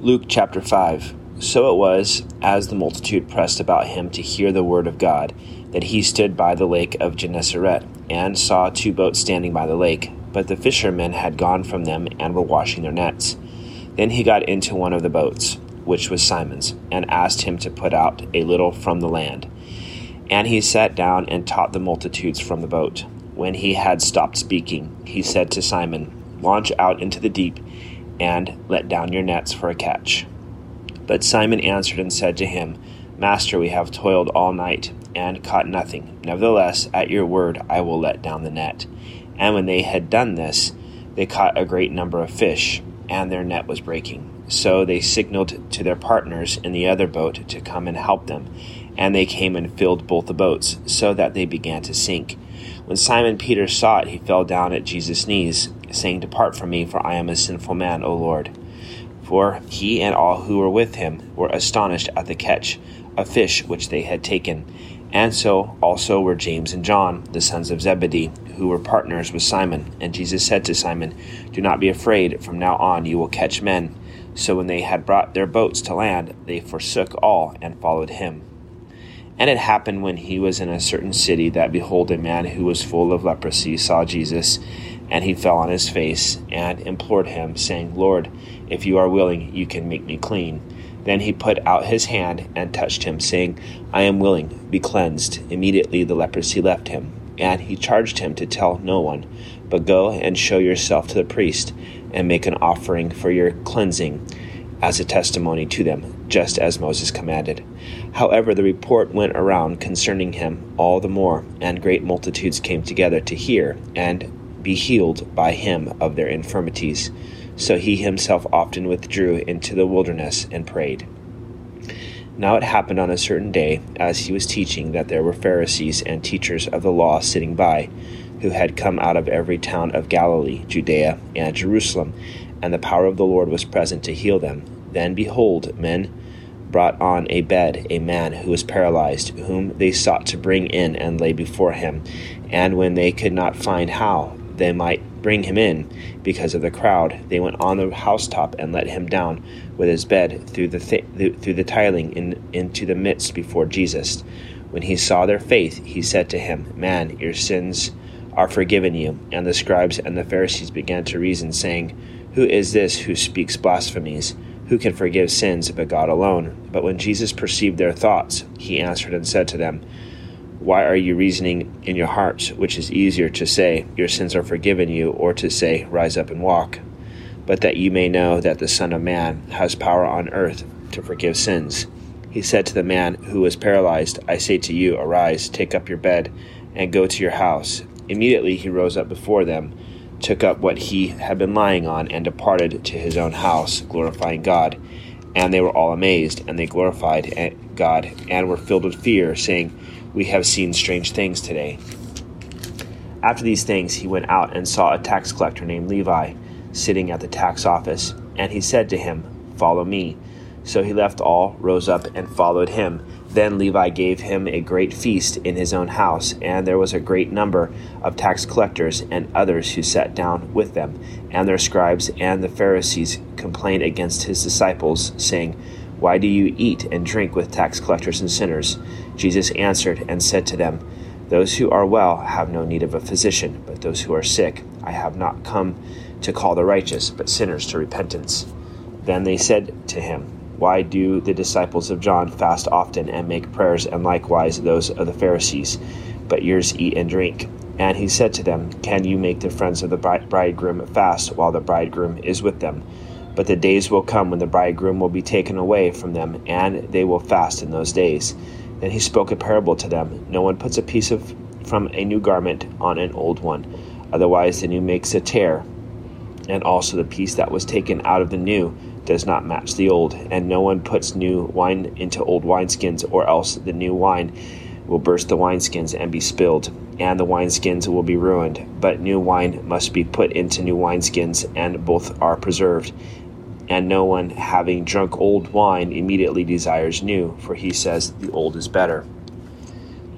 Luke chapter 5. So it was, as the multitude pressed about him to hear the word of God, that he stood by the lake of Gennesaret, and saw two boats standing by the lake, but the fishermen had gone from them and were washing their nets. Then he got into one of the boats, which was Simon's, and asked him to put out a little from the land. And he sat down and taught the multitudes from the boat. When he had stopped speaking, he said to Simon, Launch out into the deep and let down your nets for a catch. But Simon answered and said to him, Master, we have toiled all night and caught nothing. Nevertheless, at your word, I will let down the net. And when they had done this, they caught a great number of fish, and their net was breaking. So they signaled to their partners in the other boat to come and help them. And they came and filled both the boats, so that they began to sink. When Simon Peter saw it, he fell down at Jesus' knees saying, Depart from me, for I am a sinful man, O Lord. For he and all who were with him were astonished at the catch of fish which they had taken. And so also were James and John, the sons of Zebedee, who were partners with Simon. And Jesus said to Simon, Do not be afraid, from now on you will catch men. So when they had brought their boats to land, they forsook all and followed him. And it happened when he was in a certain city that behold, a man who was full of leprosy saw Jesus and he fell on his face and implored him, saying, Lord, if you are willing, you can make me clean. Then he put out his hand and touched him, saying, I am willing, be cleansed. Immediately the leprosy left him. And he charged him to tell no one, but go and show yourself to the priest, and make an offering for your cleansing as a testimony to them, just as Moses commanded. However, the report went around concerning him all the more, and great multitudes came together to hear and be healed by him of their infirmities. So he himself often withdrew into the wilderness and prayed. Now it happened on a certain day, as he was teaching, that there were Pharisees and teachers of the law sitting by, who had come out of every town of Galilee, Judea, and Jerusalem, and the power of the Lord was present to heal them. Then behold, men brought on a bed a man who was paralyzed, whom they sought to bring in and lay before him. And when they could not find how, they might bring him in because of the crowd. They went on the housetop and let him down with his bed through the th- through the tiling in, into the midst before Jesus. When he saw their faith, he said to him, "Man, your sins are forgiven you." And the scribes and the Pharisees began to reason, saying, "Who is this who speaks blasphemies?" Who can forgive sins but God alone? But when Jesus perceived their thoughts, he answered and said to them, why are you reasoning in your hearts, which is easier to say, Your sins are forgiven you, or to say, Rise up and walk? But that you may know that the Son of Man has power on earth to forgive sins. He said to the man who was paralyzed, I say to you, Arise, take up your bed, and go to your house. Immediately he rose up before them, took up what he had been lying on, and departed to his own house, glorifying God. And they were all amazed, and they glorified eh, God, and were filled with fear, saying, we have seen strange things today. After these things, he went out and saw a tax collector named Levi sitting at the tax office, and he said to him, Follow me. So he left all, rose up, and followed him. Then Levi gave him a great feast in his own house, and there was a great number of tax collectors and others who sat down with them. And their scribes and the Pharisees complained against his disciples, saying, why do you eat and drink with tax collectors and sinners? Jesus answered and said to them, Those who are well have no need of a physician, but those who are sick. I have not come to call the righteous, but sinners to repentance. Then they said to him, Why do the disciples of John fast often and make prayers, and likewise those of the Pharisees, but yours eat and drink? And he said to them, Can you make the friends of the bridegroom fast while the bridegroom is with them? But the days will come when the bridegroom will be taken away from them, and they will fast in those days. Then he spoke a parable to them No one puts a piece of from a new garment on an old one, otherwise the new makes a tear, and also the piece that was taken out of the new does not match the old. And no one puts new wine into old wineskins, or else the new wine will burst the wineskins and be spilled, and the wineskins will be ruined. But new wine must be put into new wineskins, and both are preserved and no one having drunk old wine immediately desires new, for he says the old is better.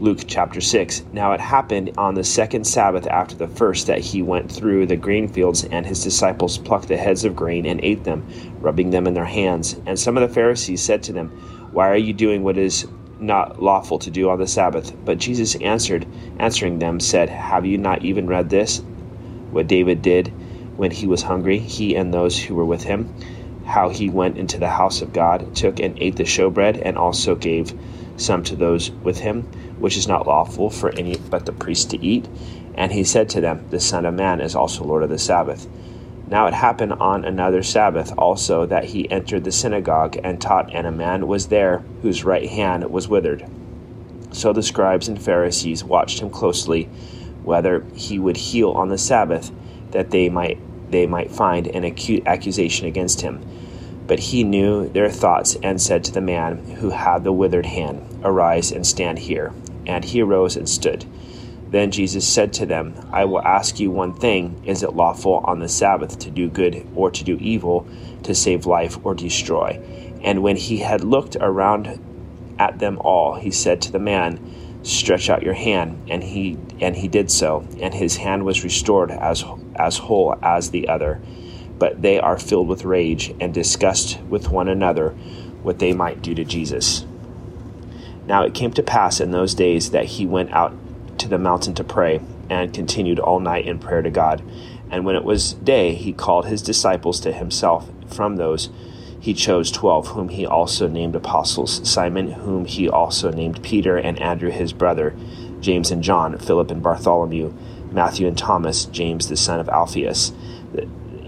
Luke chapter 6. Now it happened on the second Sabbath after the first that he went through the grain fields, and his disciples plucked the heads of grain and ate them, rubbing them in their hands. And some of the Pharisees said to them, Why are you doing what is not lawful to do on the Sabbath? But Jesus answered, answering them, said, Have you not even read this? What David did when he was hungry, he and those who were with him, how he went into the house of God, took and ate the showbread, and also gave some to those with him, which is not lawful for any but the priest to eat. And he said to them, The Son of Man is also Lord of the Sabbath. Now it happened on another Sabbath also that he entered the synagogue and taught, and a man was there whose right hand was withered. So the scribes and Pharisees watched him closely, whether he would heal on the Sabbath, that they might they might find an acute accusation against him. But he knew their thoughts and said to the man who had the withered hand, Arise and stand here. And he arose and stood. Then Jesus said to them, I will ask you one thing Is it lawful on the Sabbath to do good or to do evil, to save life or destroy? And when he had looked around at them all, he said to the man, Stretch out your hand. And he and he did so, and his hand was restored as as whole as the other. But they are filled with rage and discussed with one another what they might do to Jesus. Now it came to pass in those days that he went out to the mountain to pray, and continued all night in prayer to God. And when it was day, he called his disciples to himself. From those he chose twelve, whom he also named apostles Simon, whom he also named Peter, and Andrew his brother, James and John, Philip and Bartholomew, Matthew and Thomas, James the son of Alphaeus,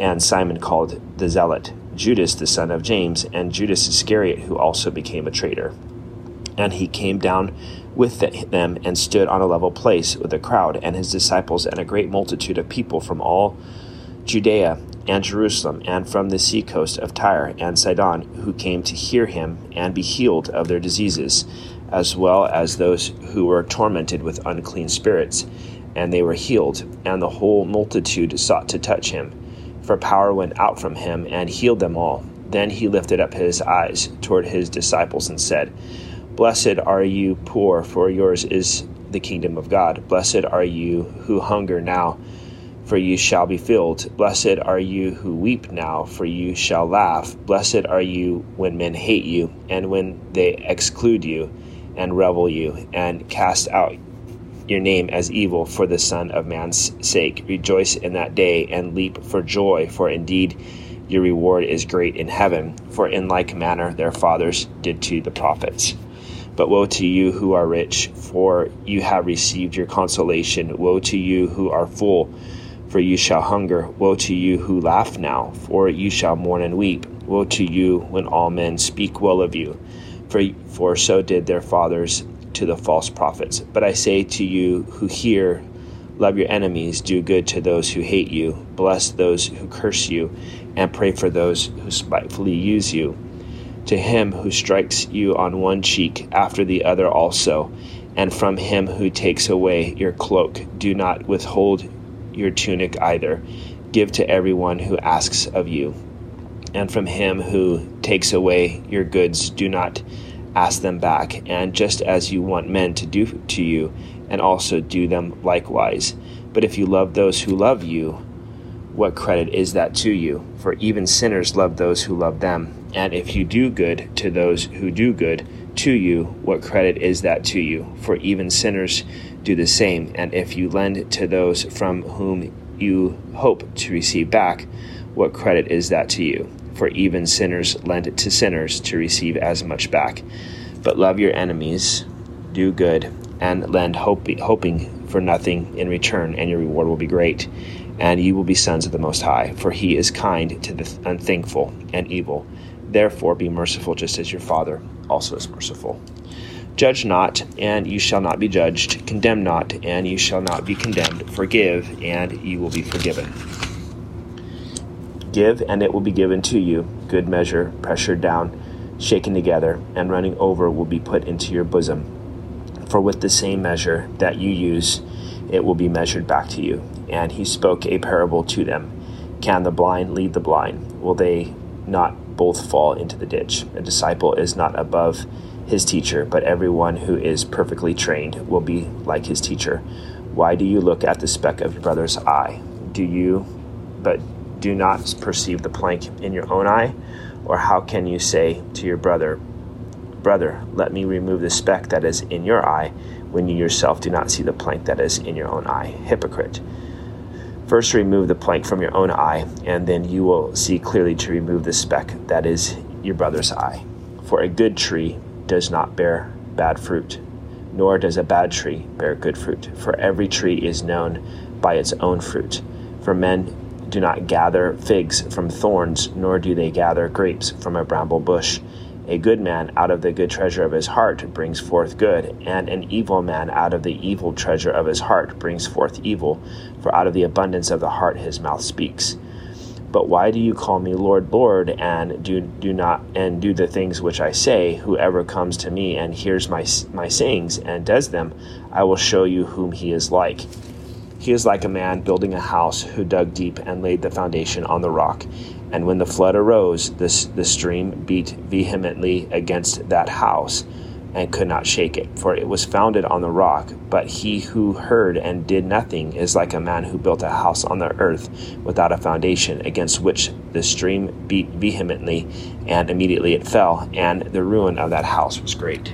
and Simon called the Zealot, Judas the son of James, and Judas Iscariot, who also became a traitor. And he came down with them and stood on a level place with the crowd and his disciples and a great multitude of people from all Judea and Jerusalem and from the seacoast of Tyre and Sidon who came to hear him and be healed of their diseases, as well as those who were tormented with unclean spirits. And they were healed, and the whole multitude sought to touch him. For power went out from him and healed them all. Then he lifted up his eyes toward his disciples and said, Blessed are you poor, for yours is the kingdom of God. Blessed are you who hunger now, for you shall be filled. Blessed are you who weep now, for you shall laugh. Blessed are you when men hate you, and when they exclude you, and revel you, and cast out your name as evil for the Son of Man's sake. Rejoice in that day, and leap for joy, for indeed your reward is great in heaven, for in like manner their fathers did to the prophets. But woe to you who are rich, for you have received your consolation. Woe to you who are full, for you shall hunger. Woe to you who laugh now, for you shall mourn and weep. Woe to you when all men speak well of you, for, for so did their fathers to the false prophets. But I say to you who hear, Love your enemies, do good to those who hate you, bless those who curse you, and pray for those who spitefully use you to him who strikes you on one cheek, after the other also, and from him who takes away your cloak, do not withhold your tunic either. Give to everyone who asks of you. And from him who takes away your goods, do not ask them back. And just as you want men to do to you, and also do them likewise. But if you love those who love you, what credit is that to you? For even sinners love those who love them. And if you do good to those who do good to you, what credit is that to you? For even sinners do the same. And if you lend to those from whom you hope to receive back, what credit is that to you? For even sinners lend to sinners to receive as much back. But love your enemies, do good, and lend hope, hoping for nothing in return, and your reward will be great. And you will be sons of the Most High, for he is kind to the unthankful and evil. Therefore, be merciful just as your Father also is merciful. Judge not, and you shall not be judged. Condemn not, and you shall not be condemned. Forgive, and you will be forgiven. Give, and it will be given to you. Good measure, pressured down, shaken together, and running over will be put into your bosom. For with the same measure that you use, it will be measured back to you. And he spoke a parable to them. Can the blind lead the blind? Will they not both fall into the ditch. A disciple is not above his teacher, but everyone who is perfectly trained will be like his teacher. Why do you look at the speck of your brother's eye? Do you, but do not perceive the plank in your own eye? Or how can you say to your brother, Brother, let me remove the speck that is in your eye, when you yourself do not see the plank that is in your own eye? Hypocrite. First, remove the plank from your own eye, and then you will see clearly to remove the speck that is your brother's eye. For a good tree does not bear bad fruit, nor does a bad tree bear good fruit. For every tree is known by its own fruit. For men do not gather figs from thorns, nor do they gather grapes from a bramble bush. A good man out of the good treasure of his heart brings forth good, and an evil man out of the evil treasure of his heart brings forth evil, for out of the abundance of the heart his mouth speaks. But why do you call me Lord, Lord, and do do not and do the things which I say? Whoever comes to me and hears my my sayings and does them, I will show you whom he is like. He is like a man building a house who dug deep and laid the foundation on the rock. And when the flood arose, the stream beat vehemently against that house and could not shake it, for it was founded on the rock. But he who heard and did nothing is like a man who built a house on the earth without a foundation, against which the stream beat vehemently, and immediately it fell, and the ruin of that house was great.